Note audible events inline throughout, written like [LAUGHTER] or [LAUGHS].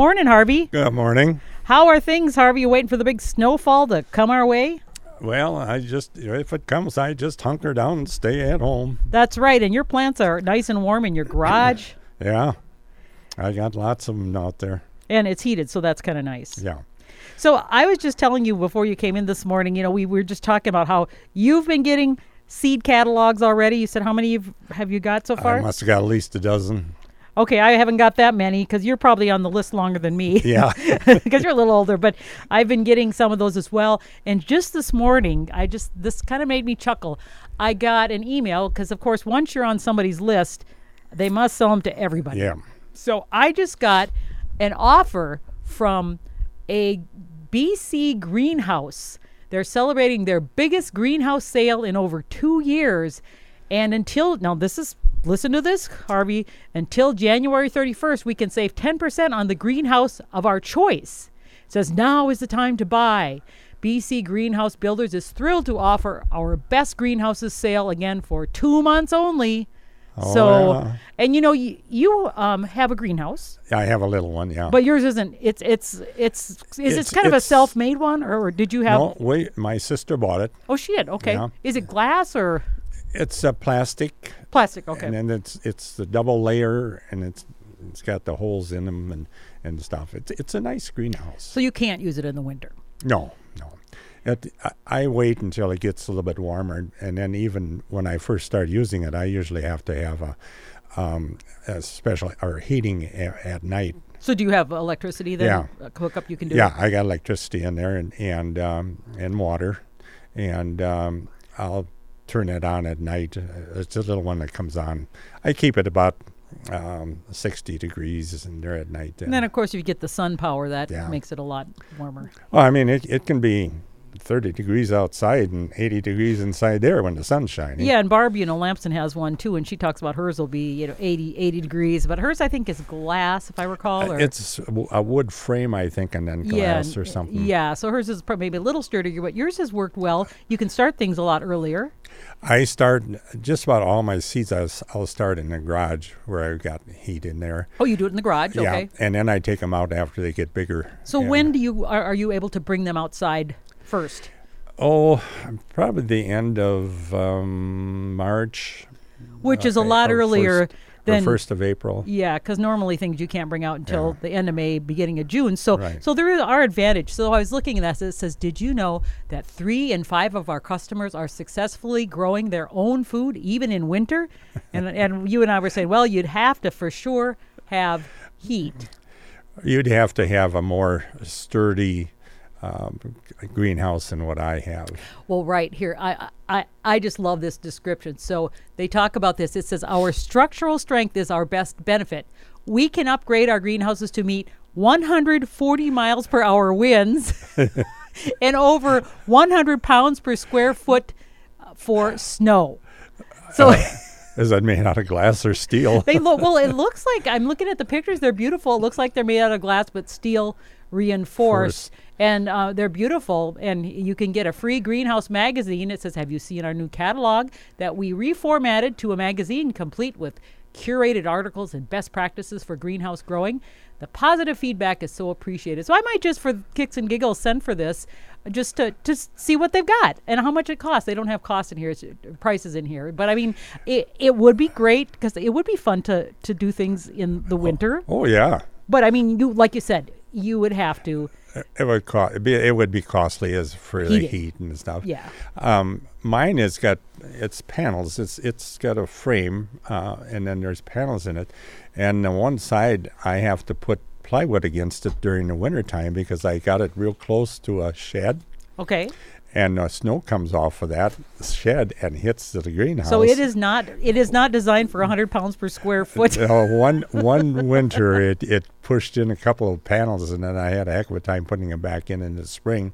Morning, Harvey. Good morning. How are things, Harvey? You waiting for the big snowfall to come our way? Well, I just if it comes, I just hunker down and stay at home. That's right. And your plants are nice and warm in your [COUGHS] garage, Yeah, I got lots of them out there. and it's heated, so that's kind of nice. Yeah. So I was just telling you before you came in this morning. You know, we were just talking about how you've been getting seed catalogs already. You said how many you've, have you got so far? I must have got at least a dozen. Okay, I haven't got that many because you're probably on the list longer than me. Yeah. [LAUGHS] because you're a little older, but I've been getting some of those as well. And just this morning, I just this kind of made me chuckle. I got an email because, of course, once you're on somebody's list, they must sell them to everybody. Yeah. So I just got an offer from a BC greenhouse. They're celebrating their biggest greenhouse sale in over two years. And until now, this is listen to this, Harvey. Until January 31st, we can save 10% on the greenhouse of our choice. It says now is the time to buy. BC Greenhouse Builders is thrilled to offer our best greenhouses sale again for two months only. Oh, so, yeah. and you know, you, you um, have a greenhouse, I have a little one. Yeah. but yours isn't. It's it's it's is it It's- kind of a self-made one, or, or did you have? no, wait. My sister bought it. Oh, she did. Okay. Yeah. Is it glass or It's a plastic, plastic? Okay. and then it's it's the double layer, and it's it's got the holes in them and and stuff. It's it's a nice greenhouse. so you can't use it in the winter. No, no. It, I, I wait until it gets a little bit warmer, and then even when I first start using it, I usually have to have a, um, a special or heating a, at night. So do you have electricity then? Yeah. A hookup you can do. Yeah, I got electricity in there and and um, and water, and um, I'll turn it on at night. It's a little one that comes on. I keep it about um, 60 degrees in there at night. And then of course if you get the sun power, that Yeah. makes it a lot warmer. Well, I mean, it, it can be 30 degrees outside and 80 degrees inside there when the sun's shining. Yeah, and Barb, you know, Lamson has one too, and she talks about hers will be, you know, 80, 80 degrees. But hers, I think, is glass, if I recall. Or, It's a wood frame, I think, and then yeah, glass or something. Yeah, so hers is maybe a little sturdier, but yours has worked well. You can start things a lot earlier. I start just about all my seeds. I'll start in the garage where I've got heat in there. Oh, you do it in the garage, Yeah, okay. and then I take them out after they get bigger. So when do you are, are you able to bring them outside first? Oh, probably the end of um, March. Which uh, is a lot earlier first, than first of April. Yeah, because normally things you can't bring out until Yeah. the end of May, beginning of June. So, Right. so there is our advantage. So I was looking at that. It says, "Did you know that three in five of our customers are successfully growing their own food even in winter?" [LAUGHS] and and you and I were saying, well, you'd have to for sure have heat. You'd have to have a more sturdy um, greenhouse than what I have. Well, right here, I, I I just love this description. So they talk about this. It says our structural strength is our best benefit. We can upgrade our greenhouses to meet 140 miles per hour winds [LAUGHS] and over 100 pounds per square foot uh, for snow. So. Is that made out of glass or steel? They look well. It looks like I'm looking at the pictures. They're beautiful. It looks like they're made out of glass, but steel reinforced, and uh, they're beautiful. And you can get a free greenhouse magazine. It says, "Have you seen our new catalog that we reformatted to a magazine complete with curated articles and best practices for greenhouse growing?" The positive feedback is so appreciated. So I might just, for kicks and giggles, send for this, just to to see what they've got and how much it costs. They don't have cost in here, it's, uh, prices in here, but I mean, it, it would be great because it would be fun to to do things in the winter. oh yeah, But I mean, you like you said, you would have to. It would cost. It, be, it would be costly as for the heat and stuff. Yeah. Um, mine has got it's panels. It's it's got a frame, uh, and then there's panels in it. And on one side, I have to put plywood against it during the wintertime because I got it real close to a shed, Okay, and uh, snow comes off of that shed and hits the greenhouse. so it is not it is not designed for 100 pounds per square foot. [LAUGHS] Uh, one [LAUGHS] one winter, it, it pushed in a couple of panels, and then I had a heck of a time putting them back in in the spring.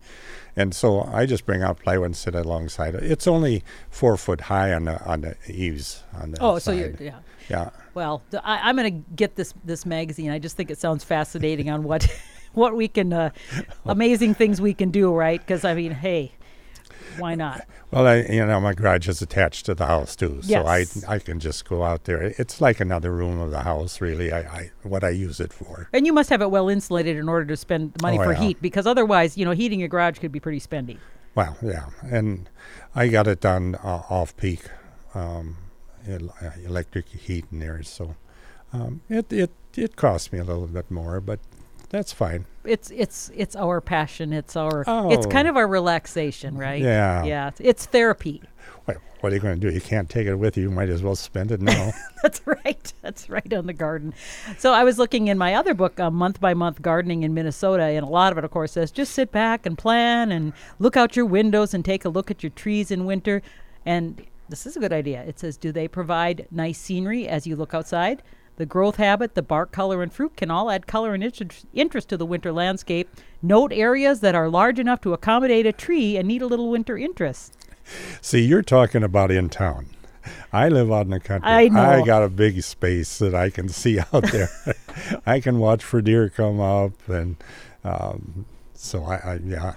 And so I just bring out plywood and sit alongside it. It's only four foot high on the on the eaves on the Oh, so you're yeah. yeah. Well, th- I, I'm going to get this this magazine. I just think it sounds fascinating on what [LAUGHS] what we can uh, amazing things we can do, right? Because I mean, hey, why not? Well, I, you know, my garage is attached to the house too, so Yes. I I can just go out there. It's like another room of the house, really. I, I what I use it for. And you must have it well insulated in order to spend the money Oh, for yeah. heat, because otherwise, you know, heating your garage could be pretty spendy. Well, yeah, and I got it done uh, off peak, um, uh, electric heat in there, so um, it it it cost me a little bit more, but that's fine. It's it's it's our passion. It's our it's Oh. kind of our relaxation, right? Yeah. Yeah. It's, it's therapy. What, what are you going to do? You can't take it with you. You might as well spend it now. [LAUGHS] That's right. [LAUGHS] That's right on the garden. So I was looking in my other book, uh, Month by Month Gardening in Minnesota, and a lot of it, of course, says just sit back and plan and look out your windows and take a look at your trees in winter. And this is a good idea. It says, do they provide nice scenery as you look outside? The growth habit, the bark color, and fruit can all add color and interest to the winter landscape. Note areas that are large enough to accommodate a tree and need a little winter interest. See, you're talking about in town. I live out in the country. I know. I got a big space that I can see [LAUGHS] out there. I can watch for deer come up, and um, so I, I yeah.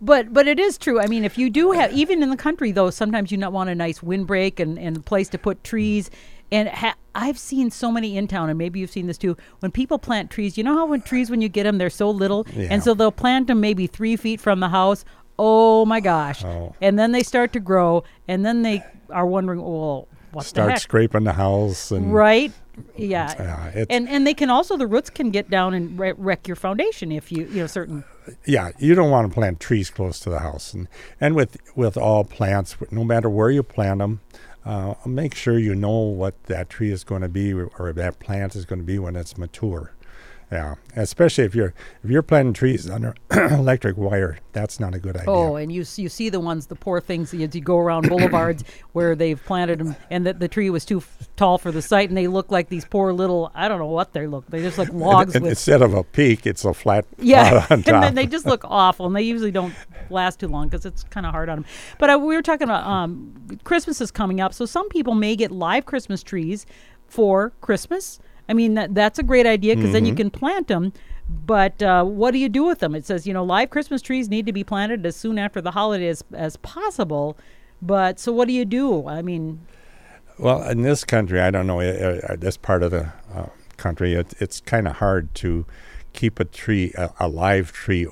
But but it is true. I mean, if you do have even in the country though, sometimes you not want a nice windbreak and and place to put trees. And ha- I've seen so many in town, and maybe you've seen this too. When people plant trees, you know how when trees, when you get them, they're so little, Yeah. and so they'll plant them maybe three feet from the house. Oh my gosh! Oh. And then they start to grow, and then they are wondering, well, what the Start scraping the house and Right? Yeah. Yeah, and and they can also the roots can get down and wreck your foundation if you you know certain. yeah, you don't want to plant trees close to the house, and and with with all plants, no matter where you plant them, uh, make sure you know what that tree is going to be or, that plant is going to be when it's mature. Yeah, especially if you're if you're planting trees under [CLEARS THROAT] electric wire, that's not a good idea. Oh, and you you see the ones, the poor things as you go around boulevards [CLEARS THROAT] where they've planted them, and that the tree was too f- tall for the site, and they look like these poor little I don't know what they look. They just like logs And with instead of a peak, it's a flat [LAUGHS] yeah, [LAUGHS] and then they just look awful, and they usually don't last too long because it's kind of hard on them. But uh, we were talking about um, Christmas is coming up, so some people may get live Christmas trees for Christmas. I mean, that, that's a great idea because Mm-hmm. then you can plant them. But uh, what do you do with them? It says, you know, live Christmas trees need to be planted as soon after the holiday as, as possible. But so what do you do? I mean, Well, in this country, I don't know, uh, uh, this part of the uh, country, it, it's kind of hard to keep a tree, a, a live tree,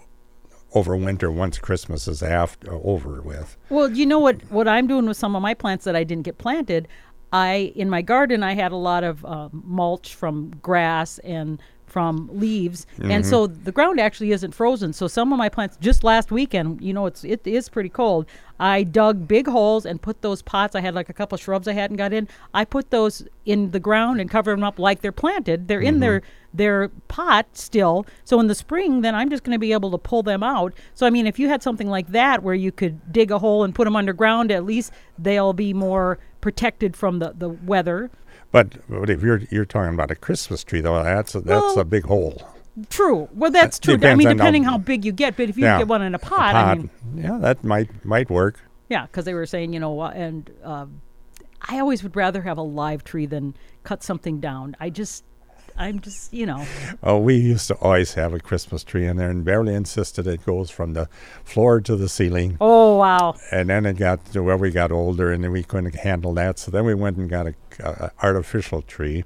over winter once Christmas is after, over with. Well, you know what? What I'm doing with some of my plants that I didn't get planted, I in my garden I had a lot of uh, mulch from grass and from leaves, and so the ground actually isn't frozen. So some of my plants just last weekend, you know, it's it is pretty cold. I dug big holes and put those pots. I had like a couple shrubs I hadn't got in. I put those in the ground and cover them up like they're planted. They're in their their pot still. So in the spring, then I'm just going to be able to pull them out. So I mean, if you had something like that where you could dig a hole and put them underground, at least they'll be more protected from the, the weather. But, but if you're you're talking about a Christmas tree, though, that's a, that's Well, a big hole. True. Well, that's That true. I mean, on how- depending how big you get, but if you Yeah. get one in a pot, Pot, I mean, yeah, that might might work. yeah, because they were saying, you know, and uh, I always would rather have a live tree than cut something down. I just, I'm just, you know, Oh, we used to always have a Christmas tree in there, and Beverly insisted it goes from the floor to the ceiling. oh wow, And then it got to where we got older, and then we couldn't handle that. So then we went and got a, a artificial tree,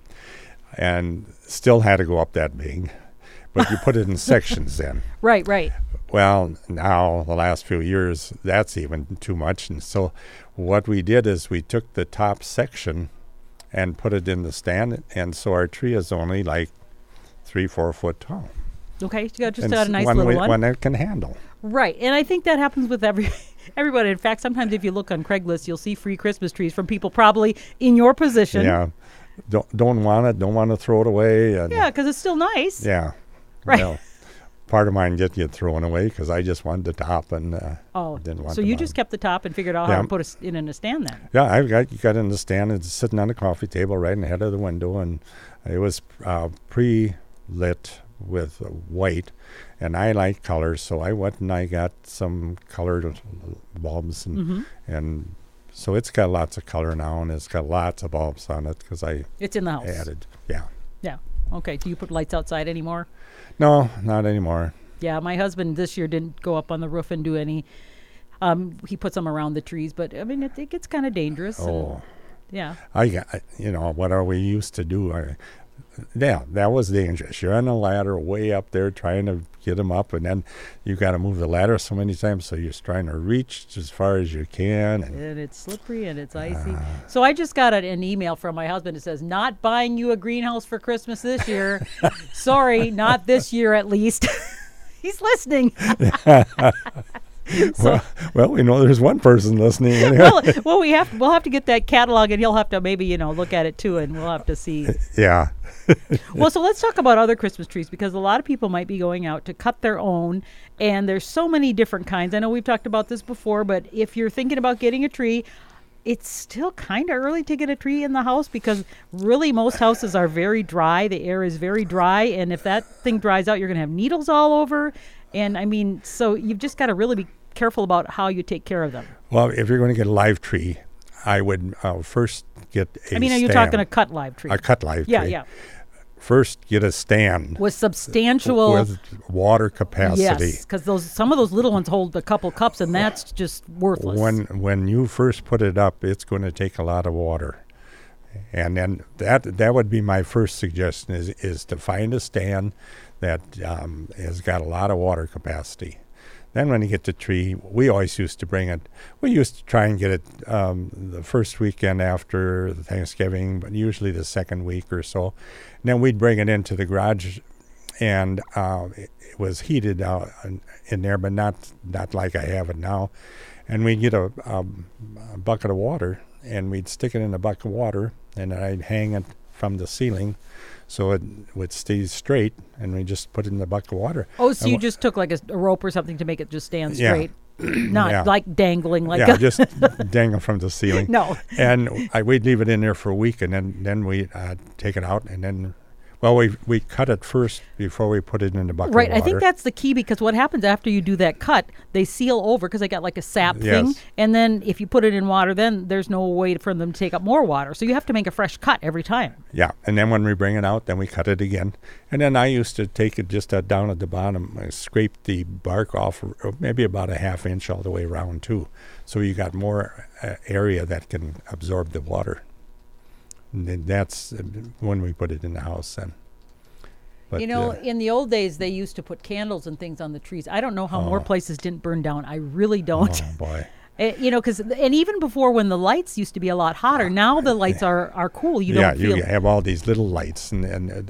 and still had to go up that big, but you put it in [LAUGHS] sections then. right, right. Well, now the last few years, that's even too much. And so, what we did is we took the top section and put it in the stand, and so our tree is only like three, four foot tall. Okay, you got just got a nice one, little we- one. one it can handle. Right, and I think that happens with every [LAUGHS] everybody. In fact, sometimes if you look on Craigslist, you'll see free Christmas trees from people probably in your position. Yeah, don't don't want it, don't want to throw it away. And Yeah, because it's still nice. yeah, Right. Well, [LAUGHS] part of mine did get thrown away because I just wanted the top and uh, Oh, didn't want so you bottom. just kept the top and figured out how to put it in in a stand then. Yeah, I got got in the stand and sitting on the coffee table right in the head of the window, and it was uh, pre-lit with uh, white, and I like colors, so I went and I got some colored bulbs, and hmm and so it's got lots of color now, and it's got lots of bulbs on it because I It's in the house. added. Yeah, Yeah. Okay. Do you put lights outside anymore? no, not anymore. Yeah, my husband this year didn't go up on the roof and do any Um, he puts them around the trees, but I mean, it, it gets kind of dangerous. and- Oh, yeah. I you know what are we used to do? I, yeah, that was dangerous. You're on a ladder way up there trying to get them up, and then you've got to move the ladder so many times, so you're trying to reach as far as you can. And and it's slippery and it's icy. Ah. so I just got an, an email from my husband that says, "Not buying you a greenhouse for Christmas this year. [LAUGHS] Sorry, not this year at least." [LAUGHS] He's listening. [LAUGHS] [LAUGHS] so, well, well, we know there's one person listening. anyhow. well, well, we have we'll have to get that catalog, and he'll have to maybe you know look at it too, and we'll have to see. [LAUGHS] yeah, [LAUGHS] well, so let's talk about other Christmas trees because a lot of people might be going out to cut their own, and there's so many different kinds. I know we've talked about this before, but if you're thinking about getting a tree, it's still kind of early to get a tree in the house because really most houses are very dry. The air is very dry, and if that thing dries out, you're going to have needles all over. And I mean, so you've just got to really be careful about how you take care of them. well, if you're going to get a live tree, I would uh, first get a I mean, are you talking a cut live tree? a cut live yeah, tree? Yeah, yeah. First, get a stand With substantial with water capacity. Yes, because those some of those little ones hold a couple cups, and that's just worthless. When when you first put it up, it's going to take a lot of water, and then that that would be my first suggestion is is to find a stand that um, has got a lot of water capacity. Then when you get the tree, we always used to bring it. We used to try and get it um, the first weekend after Thanksgiving, but usually the second week or so. And then we'd bring it into the garage, and uh, it, it was heated out in, there, but not not like I have it now. And we'd get a, um, a bucket of water, and we'd stick it in a bucket of water, and I'd hang it from the ceiling, so it would stay straight, and we just put it in the bucket of water. oh, so and you wh- just took like a, a rope or something to make it just stand Yeah. straight, [CLEARS THROAT] not Yeah. like dangling like yeah, just [LAUGHS] dangle from the ceiling. no. and I, we'd leave it in there for a week, and then then we uh, take it out, and then, well, we we cut it first before we put it in the bucket. Right, I think that's the key because what happens after you do that cut, they seal over because they got like a sap thing, and then if you put it in water, then there's no way for them to take up more water. So you have to make a fresh cut every time. Yeah, and then when we bring it out, then we cut it again, and then I used to take it just down at the bottom, uh, scrape the bark off, uh, maybe about a half inch all the way around too, so you got more uh, area that can absorb the water. And that's uh, when we put it in the house. Then, but you know, uh, in the old days, they used to put candles and things on the trees. I don't know how more Oh. places didn't burn down. I really don't. oh boy. Uh, [LAUGHS] you know, because and even before when the lights used to be a lot hotter, now the lights are are cool. You yeah, don't feel you have all these little lights, and, and uh,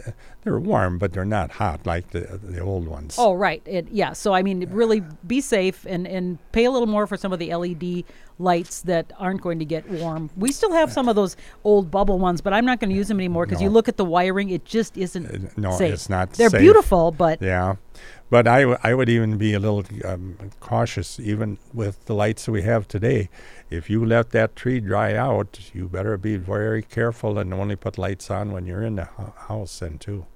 they're warm, but they're not hot like the the old ones. Oh, right. It, yeah. So I mean, really be safe and and pay a little more for some of the LED lights that aren't going to get warm. We still have some of those old bubble ones, but I'm not going to use them anymore because you look at the wiring, it just isn't Uh, no, safe. it's not They're safe. beautiful, but Yeah, but I, w- I would even be a little um, cautious, even with the lights that we have today. If you let that tree dry out, you better be very careful and only put lights on when you're in the hou- house, then too.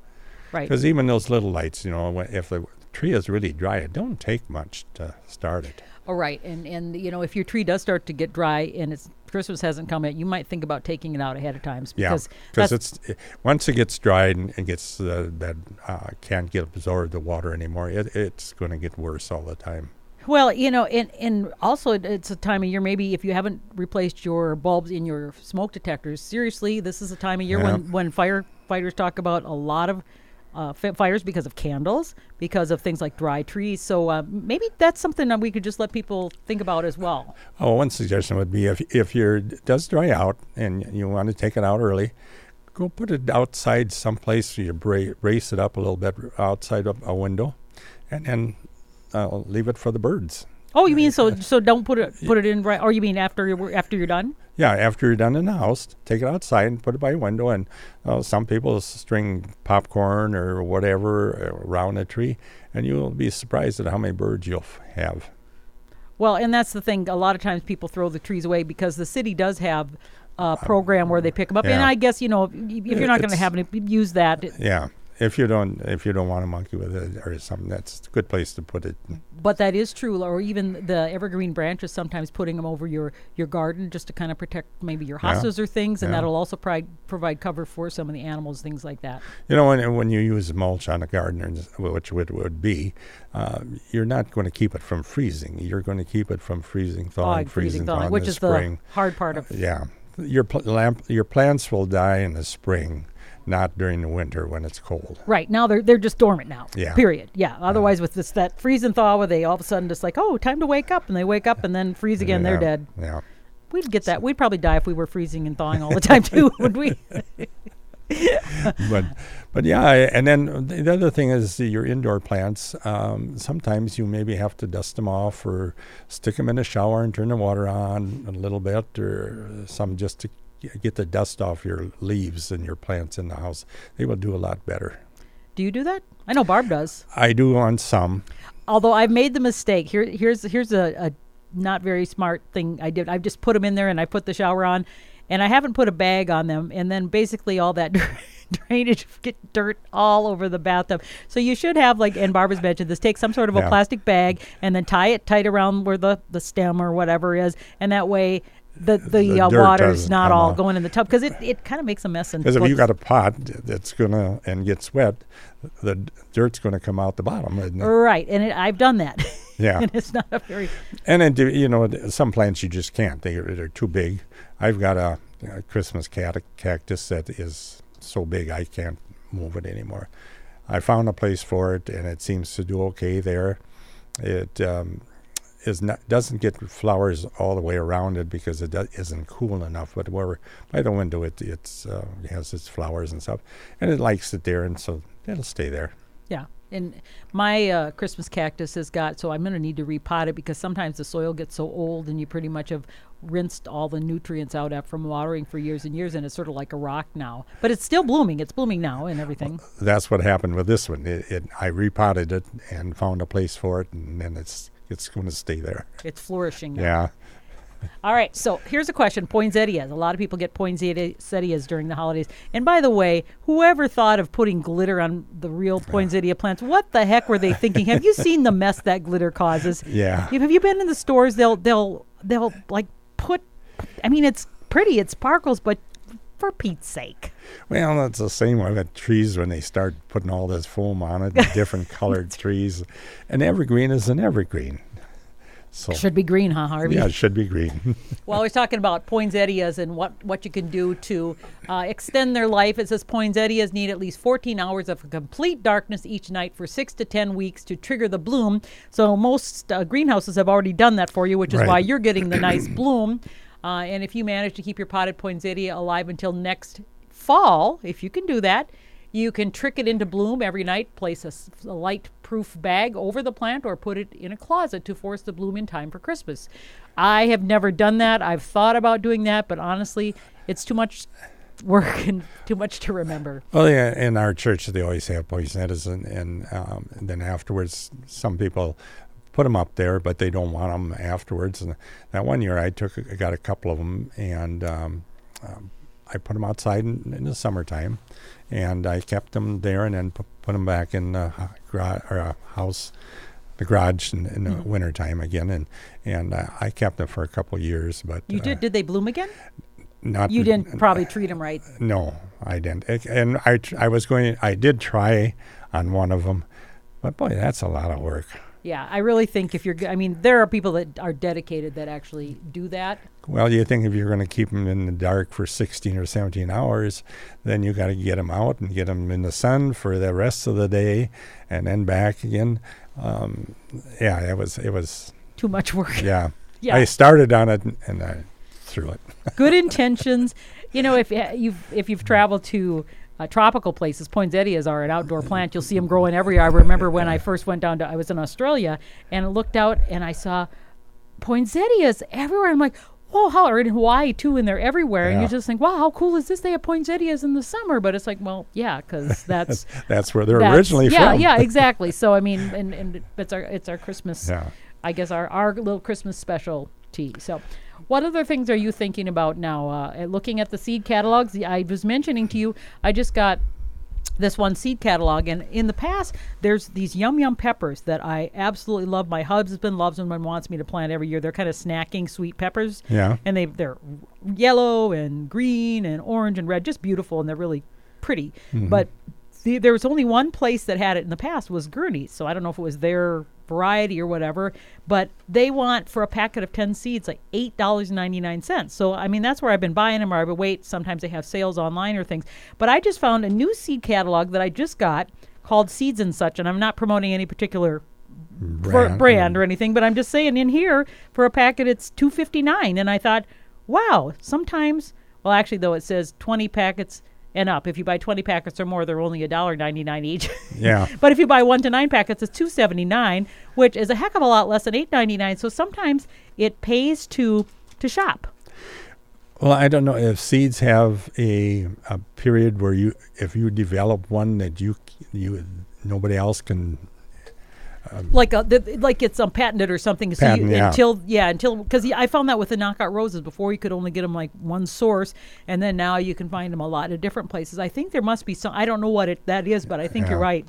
right. Because even those little lights, you know, if the tree is really dry, it don't take much to start it. All right, and and you know if your tree does start to get dry and it's Christmas hasn't come yet, you might think about taking it out ahead of time Yeah, because because it's it, once it gets dried and it gets uh, that uh, can't get absorbed the water anymore, it, it's going to get worse all the time. Well, you know, and and also it's a time of year. Maybe if you haven't replaced your bulbs in your smoke detectors, seriously, this is a time of year Yeah. when when firefighters talk about a lot of uh, fires because of candles, because of things like dry trees. So uh, maybe that's something that we could just let people think about as well. Oh, one suggestion would be if if your does dry out and you want to take it out early, go put it outside someplace. You bra- brace it up a little bit outside of a window, and then uh, leave it for the birds. Oh, you mean so so don't put it put it in right? Or you mean after you're after you're done? Yeah, after you're done in the house, take it outside and put it by a window. And uh, some people string popcorn or whatever around a tree, and you'll be surprised at how many birds you'll f- have. Well, and that's the thing. A lot of times people throw the trees away because the city does have a program where they pick them up. And. I guess you know if, if you're not going to have any use that, it- Yeah, if you don't if you don't want to monkey with it or something, that's a good place to put it. But that is true, or even the evergreen branches. Sometimes putting them over your your garden just to kind of protect maybe your Yeah. hostas or things, and Yeah. that'll also provide provide cover for some of the animals, things like that. You know, when when you use mulch on a garden, which would would be, uh, you're not going to keep it from freezing. You're going to keep it from freezing, thawing, Thawing, freezing, thawing, thawing, which is the spring. the hard part of. Yeah, your pl- lamp, your plants will die in the spring, not during the winter when it's cold. Right now, they're they're just dormant now. Yeah. Period. Yeah. Otherwise, with this that freeze and thaw, where they all of a sudden just like, oh, time to wake up, and they wake up and then freeze again, they're dead. Yeah. We'd get that. We'd probably die if we were freezing and thawing all the time too, [LAUGHS] would we? but but yeah, I- and then the other thing is your indoor plants. Um, sometimes you maybe have to dust them off or stick them in a shower and turn the water on a little bit, or some just to get the dust off your leaves and your plants in the house. They will do a lot better. Do you do that? I know Barb does. I do on some. Although I've made the mistake. Here, here's here's a, a not very smart thing I did. I've just put them in there and I put the shower on, and I haven't put a bag on them. And then basically all that [LAUGHS] drainage [LAUGHS] get dirt all over the bathtub. So you should have like, and Barbara's mentioned this. Take some sort of a plastic bag and then tie it tight around where the the stem or whatever is, and that way. The, the, The uh, water's doesn't all going in the tub because it, it kind of makes a mess. and Because if you got a pot that's gonna and gets wet, the dirt's gonna come out the bottom. It? right, and it, I've done that. [LAUGHS] Yeah. and it's not a very And then, you know, some plants you just can't. They, they're too big. I've got a, a Christmas cat- cactus that is so big I can't move it anymore. I found a place for it, and it seems to do okay there. It um, is not doesn't get flowers all the way around it because it do, isn't cool enough. But where by the window, it it's uh, has its flowers and stuff, and it likes it there, and so it'll stay there. Yeah. And my uh, Christmas cactus has got, so I'm going to need to repot it because sometimes the soil gets so old and you pretty much have rinsed all the nutrients out from watering for years and years and it's sort of like a rock now. But it's still blooming. It's blooming now and everything. that's what happened with this one. It, it I repotted it and found a place for it, and then it's it's going to stay there. It's flourishing now. Yeah, All right. So here's a question poinsettias. A lot of people get poinsettias during the holidays. And by the way, whoever thought of putting glitter on the real poinsettia plants, what the heck were they thinking? have you seen the mess that glitter causes? [LAUGHS] yeah. Have you been in the stores? They'll they'll they'll like put. I mean, it's pretty, it sparkles, but for Pete's sake, Well, that's the same with trees when they start putting all this foam on it, different [LAUGHS] colored trees. An evergreen is an evergreen. So should be green, huh, Harvey? yeah, it should be green. [LAUGHS] Well, I was talking about poinsettias and what, what you can do to uh, extend their life. It says poinsettias need at least 14 hours of complete darkness each night for six to 10 weeks to trigger the bloom. So most uh, greenhouses have already done that for you, which is Right. why you're getting the nice [CLEARS THROAT] bloom. Uh, and if you manage to keep your potted poinsettia alive until next fall, if you can do that, you can trick it into bloom every night, place a light proof bag over the plant, or put it in a closet to force the bloom in time for Christmas. I have never done that. I've thought about doing that, but honestly, it's too much work [LAUGHS] and too much to remember. well, yeah, in our church they always have poinsettias, and, and, um, and then afterwards some people put them up there, but they don't want them afterwards. And that one year I took I got a couple of them and. Um, um, I put them outside in, in the summertime, and I kept them there, and then pu- put them back in the garage or, uh, house, the garage in, in the Mhm. wintertime again, and and uh, I kept them for a couple of years. But You uh, did? Did they bloom again? not You didn't probably treat them right. No, I didn't. It, and I tr- I was going. I did try on one of them, but boy, that's a lot of work. Yeah, I really think if you're i mean, there are people that are dedicated that actually do that. Well, you think if you're going to keep them in the dark for 16 or 17 hours, then you got to get them out and get them in the sun for the rest of the day, and then back again. Um, yeah, it was it was Too much work. [LAUGHS] yeah. Yeah. I started on it and I threw it. good [LAUGHS] intentions. You know, if uh, you've if you've traveled to uh, tropical places, poinsettias are an outdoor plant. You'll see them growing everywhere. I remember when I [LAUGHS] first went down to I was in Australia and I looked out and I saw poinsettias everywhere. I'm like, whoa, how or in Hawaii too, and they're everywhere. And you Yeah. just think, wow, how cool is this? They have poinsettias in the summer, but it's like, well, yeah, because [LAUGHS] that's. That's where they're that's- originally yeah, from. Yeah, yeah, [LAUGHS] exactly. So I mean, and, and it's our it's our Christmas Yeah. I guess our, our little Christmas specialty. So, what other things are you thinking about now? Uh, uh, looking at the seed catalogs, I was mentioning to you, I just got this one seed catalog. And in the past, there's these yum yum peppers that I absolutely love. My husband loves them and wants me to plant every year. They're kind of snacking sweet peppers. Yeah. And they they're yellow and green and orange and red, just beautiful, and they're really pretty. But the, there was only one place that had it in the past was Gurney's. So I don't know if it was their variety or whatever, but they want for a packet of 10 seeds like $8.99. So I mean that's where I've been buying them or I would wait, sometimes they have sales online or things. But I just found a new seed catalog that I just got called Seeds and Such and I'm not promoting any particular brand, brand or anything, but I'm just saying in here for a packet it's 259 and I thought, "Wow, sometimes well actually though it says 20 packets and up. If you buy 20 packets or more, they're only $1.99 each. [LAUGHS] Yeah. but if you buy 1 to 9 packets, it's 2.79, which is a heck of a lot less than 8.99. So sometimes it pays to to shop. Well, I don't know if seeds have a, a period where you, if you develop one that you you nobody else can. Like a, the, like it's um, patented or something. So Patent, you, yeah. until yeah, until because I found that with the knockout roses before you could only get them like one source, and then now you can find them a lot of different places. I think there must be some. I don't know what it that is, but I think you're right.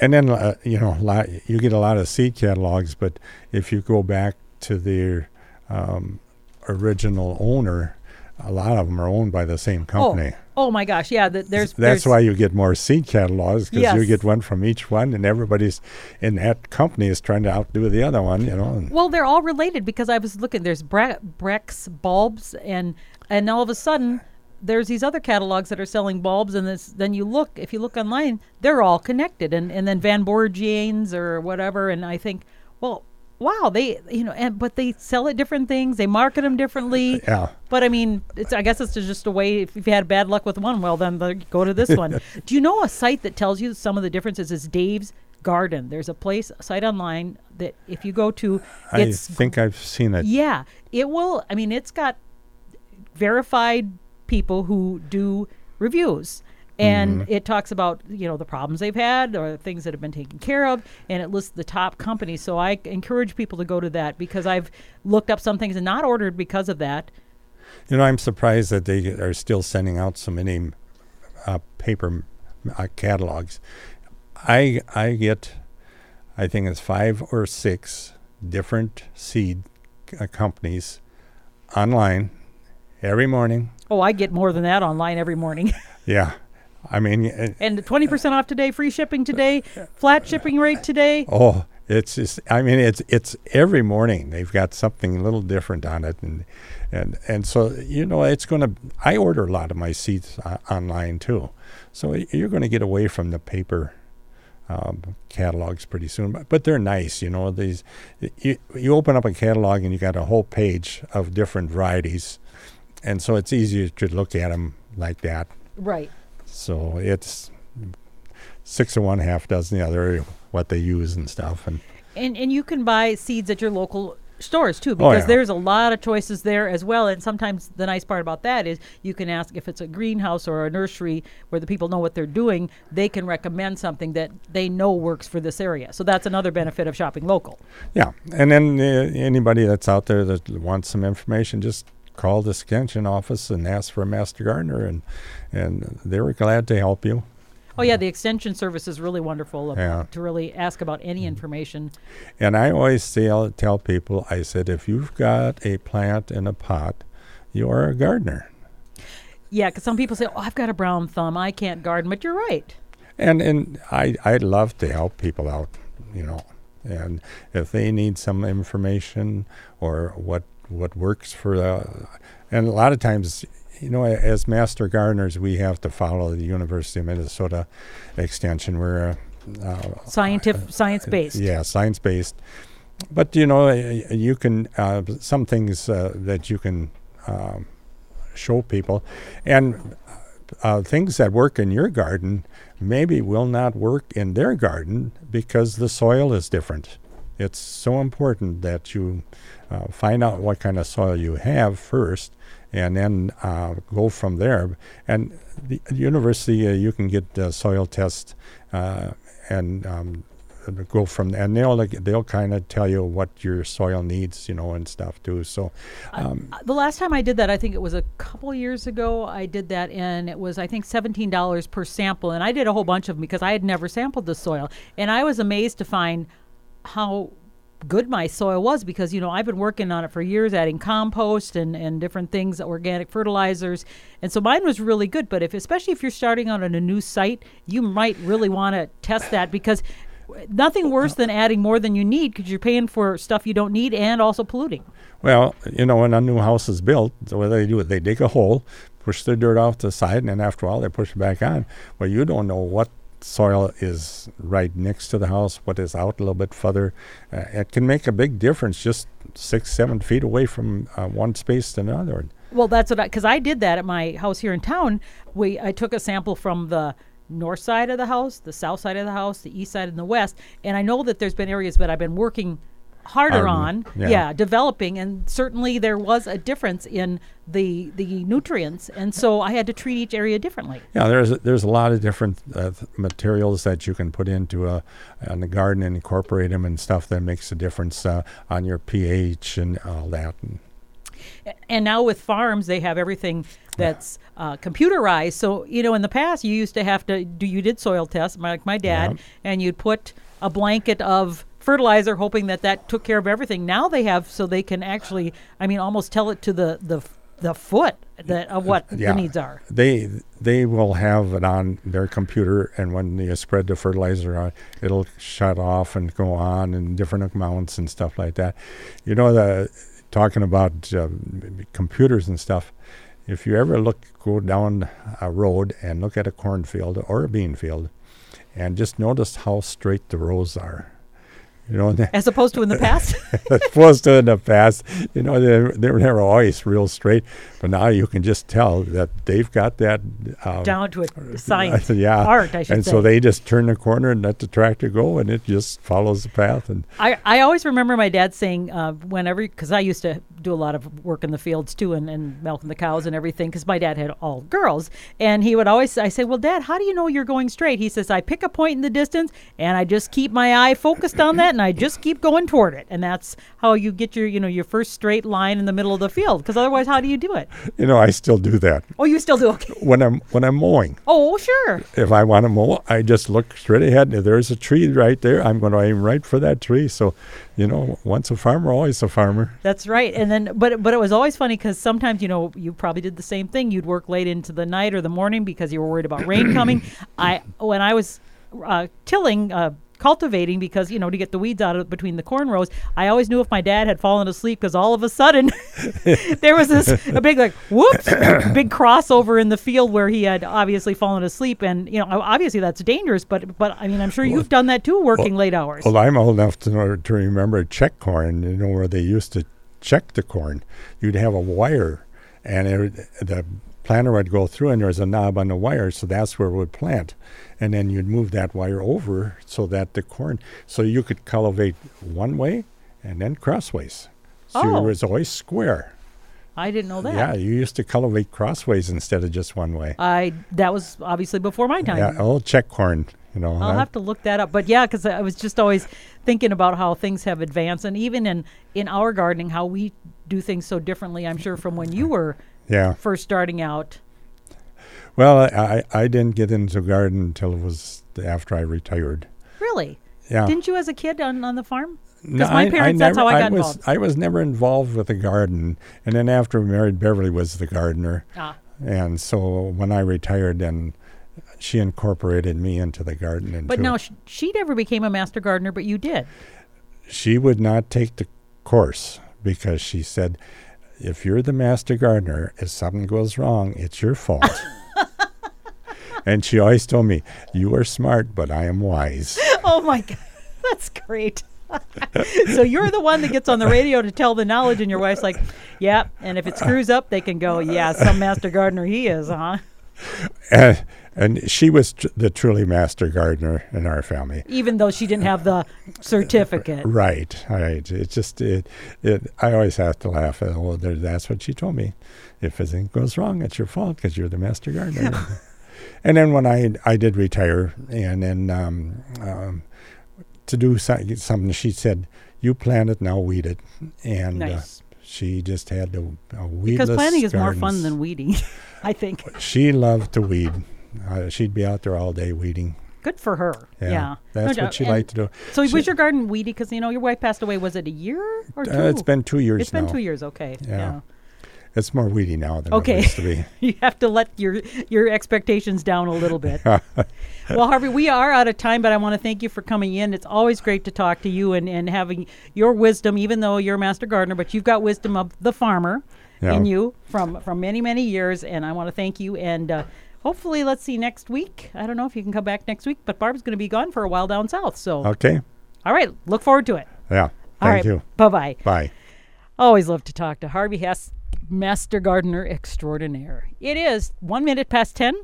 And then uh, you know, lot, you get a lot of seed catalogs, but if you go back to their um, original owner, a lot of them are owned by the same company. Oh, oh my gosh, yeah. th- there's That's there's, why you get more seed catalogs because you get one from each one, and everybody's in that company is trying to outdo the other one. You know, Well, they're all related because I was looking. There's Bre- Breck's bulbs, and and all of a sudden, there's these other catalogs that are selling bulbs, and this, then you look. If you look online, they're all connected, and and then Van Borgianes or whatever. And I think, well, wow, they you know, and but they sell it different things. They market them differently. Uh, yeah. But I mean, it's I guess it's just a way. If you've had bad luck with one, well, then the, go to this one. [LAUGHS] Do you know a site that tells you some of the differences? Is Dave's Garden. There's a place a site online that if you go to, I think I've seen it. yeah, it will. I mean, it's got verified people who do reviews. And it talks about you know the problems they've had or things that have been taken care of, and it lists the top companies. So I encourage people to go to that because I've looked up some things and not ordered because of that. You know, I'm surprised that they are still sending out so many uh, paper uh, catalogs. I I get, I think it's five or six different seed uh, companies online every morning. Oh, I get more than that online every morning. [LAUGHS] Yeah, I mean, and 20% off today, free shipping today, flat shipping rate today. oh, it's just. I mean, it's it's every morning they've got something a little different on it, and and and so you know it's going to. I order a lot of my seeds uh, online too, so you're going to get away from the paper um, catalogs pretty soon. But, but they're nice, you know. These you you open up a catalog and you got a whole page of different varieties, and so it's easier to look at them like that. Right. So it's six of one, half dozen the other, what they use and stuff. And And and you can buy seeds at your local stores too Oh, because yeah. there's a lot of choices there as well and sometimes the nice part about that is you can ask if it's a greenhouse or a nursery where the people know what they're doing they can recommend something that they know works for this area so that's another benefit of shopping local yeah, and then uh, anybody that's out there that wants some information, just call the extension office and ask for a master gardener, and and they were glad to help you. oh yeah the extension service is really wonderful about, Yeah. to really ask about any information And I always tell tell people, I said, if you've got a plant in a pot, you are a gardener. yeah because some people say oh i've got a brown thumb i can't garden but you're right and and I I love to help people out, you know, and if they need some information or what what works for the, and a lot of times, you know, as master gardeners, we have to follow the University of Minnesota extension. We're uh, uh, scientific science based yeah, science based. But you know, you can uh, some things uh, that you can um, show people, and uh, things that work in your garden maybe will not work in their garden because the soil is different. It's so important that you uh, find out what kind of soil you have first, and then uh, go from there. And the university, uh, you can get uh, soil tests uh, and um, go from and they'll like, they'll kind of tell you what your soil needs, you know, and stuff too. So, um, Uh, the last time I did that, I think it was a couple years ago. I did that, and it was I think seventeen dollars per sample, and I did a whole bunch of them because I had never sampled the soil, and I was amazed to find how good my soil was because you know I've been working on it for years, adding compost and and different things, organic fertilizers, and so mine was really good. But if especially if you're starting out on a new site, you might really want to test that because. Nothing worse than adding more than you need because you're paying for stuff you don't need and also polluting. Well, you know, when a new house is built, so what they do is they dig a hole, push the dirt off the side, and then after a while they push it back on. Well, you don't know what soil is right next to the house, what is out a little bit further. Uh, it can make a big difference just six, seven feet away from uh, one space to another. Well, that's what I because I did that at my house here in town. We I took a sample from the north side of the house, the south side of the house, the east side, and the west. And I know that there's been areas that I've been working harder on, yeah. developing, and certainly there was a difference in the the nutrients, and so I had to treat each area differently. Yeah, there's a, there's a lot of different uh, materials that you can put into a on the garden and incorporate them and stuff that makes a difference uh, on your pH and all that. And and now with farms they have everything that's uh, computerized so you know in the past you used to have to do you did soil tests like my dad Yep. and you'd put a blanket of fertilizer hoping that that took care of everything now they have so they can actually i mean almost tell it to the the the foot that of what Yeah. the needs are they they will have it on their computer, and when you spread the fertilizer on, it'll shut off and go on in different amounts and stuff like that. You know, the talking about um, computers and stuff. If you ever look go down a road and look at a cornfield or a bean field, and just notice how straight the rows are. You know, as opposed to in the past [LAUGHS] as opposed to in the past, you know, they, they were never always real straight. But now you can just tell that they've got that um, down to a science [LAUGHS] yeah, art i should and say so they just turn the corner and let the tractor go, and it just follows the path. And I, I always remember my dad saying uh, whenever because I used to do a lot of work in the fields too and, and milking the cows and everything because my dad had all girls and he would always I say well dad how do you know you're going straight he says I pick a point in the distance and I just keep my eye focused on that and I just keep going toward it and that's how you get your you know your first straight line in the middle of the field because otherwise how do you do it you know, I still do that oh you still do okay [LAUGHS] when I'm when I'm mowing. oh sure If I want to mow, I just look straight ahead. And if there's a tree right there, I'm going to aim right for that tree. So, you know, once a farmer, always a farmer. That's right. And then, but but it was always funny because sometimes you know you probably did the same thing. You'd work late into the night or the morning because you were worried about rain coming. [CLEARS THROAT] I when I was uh, tilling. Uh, cultivating because you know to get the weeds out of between the corn rows i always knew if my dad had fallen asleep because all of a sudden [LAUGHS] there was this a big like whoops [COUGHS] big crossover in the field where he had obviously fallen asleep and you know obviously that's dangerous but but i mean i'm sure you've done that too working late hours Well, I'm old enough to know, to remember check corn. You know where they used to check the corn. You'd have a wire, and it, the planter would go through, and there was a knob on the wire, so that's where it would plant. And then you'd move that wire over so that the corn, so you could cultivate one way and then crossways. So Oh. it was always square. i didn't know that Yeah, you used to cultivate crossways instead of just one way. i that was obviously before my time Yeah, old check corn. You know, I'll I- have to look that up. But yeah, because I was just always thinking about how things have advanced, and even in in our gardening, how we do things so differently. I'm sure from when you were yeah. first starting out. Well, I, I didn't get into garden until it was after I retired. Really? Yeah. Didn't you as a kid on, on the farm? No, Because my I- I parents, that's never- how I got was, involved. I was never involved with the garden, and then after we married, Beverly was the gardener, Ah, and so when I retired, then she incorporated me into the garden. And but no, sh- she never became a master gardener, but you did. she would not take the course because she said, "If you're the master gardener, if something goes wrong, it's your fault." [LAUGHS] and she always told me, "You are smart, but I am wise." [LAUGHS] Oh my god, that's great. [LAUGHS] so you're the one that gets on the radio to tell the knowledge, and your wife's like, "Yeah," and if it screws up, they can go, "Yeah, some master gardener he is, huh?" And, and she was tr- the truly master gardener in our family. Even though she didn't have the certificate. Right, right. It just it, it. I always have to laugh. At, well, there, that's what she told me. If anything goes wrong, it's your fault because you're the master gardener. [LAUGHS] and then when I I did retire, and then um, um, to do so- something. She said, "You plant it, now weed it," and uh, Nice. She just had a, a weedless Because planting is more fun than weeding, [LAUGHS] I think. She loved to weed. Uh, she'd be out there all day weeding. Good for her. Yeah, Yeah. that's No what she. And liked to do. So She- was your garden weedy? Because you know your wife passed away. Was it a year or two? Uh, it's been two years It's been two years. Okay. Yeah. Yeah. It's more weedy now than Okay. it used to be. [LAUGHS] you have to let your your expectations down a little bit. [LAUGHS] well, Harvey, we are out of time, but I want to thank you for coming in. It's always great to talk to you and, and having your wisdom, even though you're a master gardener, but you've got wisdom of the farmer Yeah. in you from from many many years, and I want to thank you. And uh, hopefully, let's see next week. I don't know if you can come back next week, but Barb's going to be gone for a while down south. So, Okay. all right, look forward to it. Yeah. All Thank right, you. Bye bye. Bye. Always love to talk to Harvey Hesse, Master Gardener Extraordinaire. It is one minute past 10.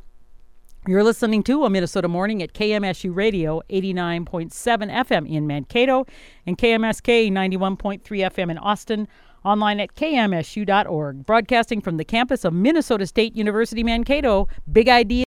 You're listening to a Minnesota Morning at KMSU Radio 89.7 FM in Mankato and KMSK 91.3 FM in Austin. Online at kmsu.org. Broadcasting from the campus of Minnesota State University Mankato. Big idea.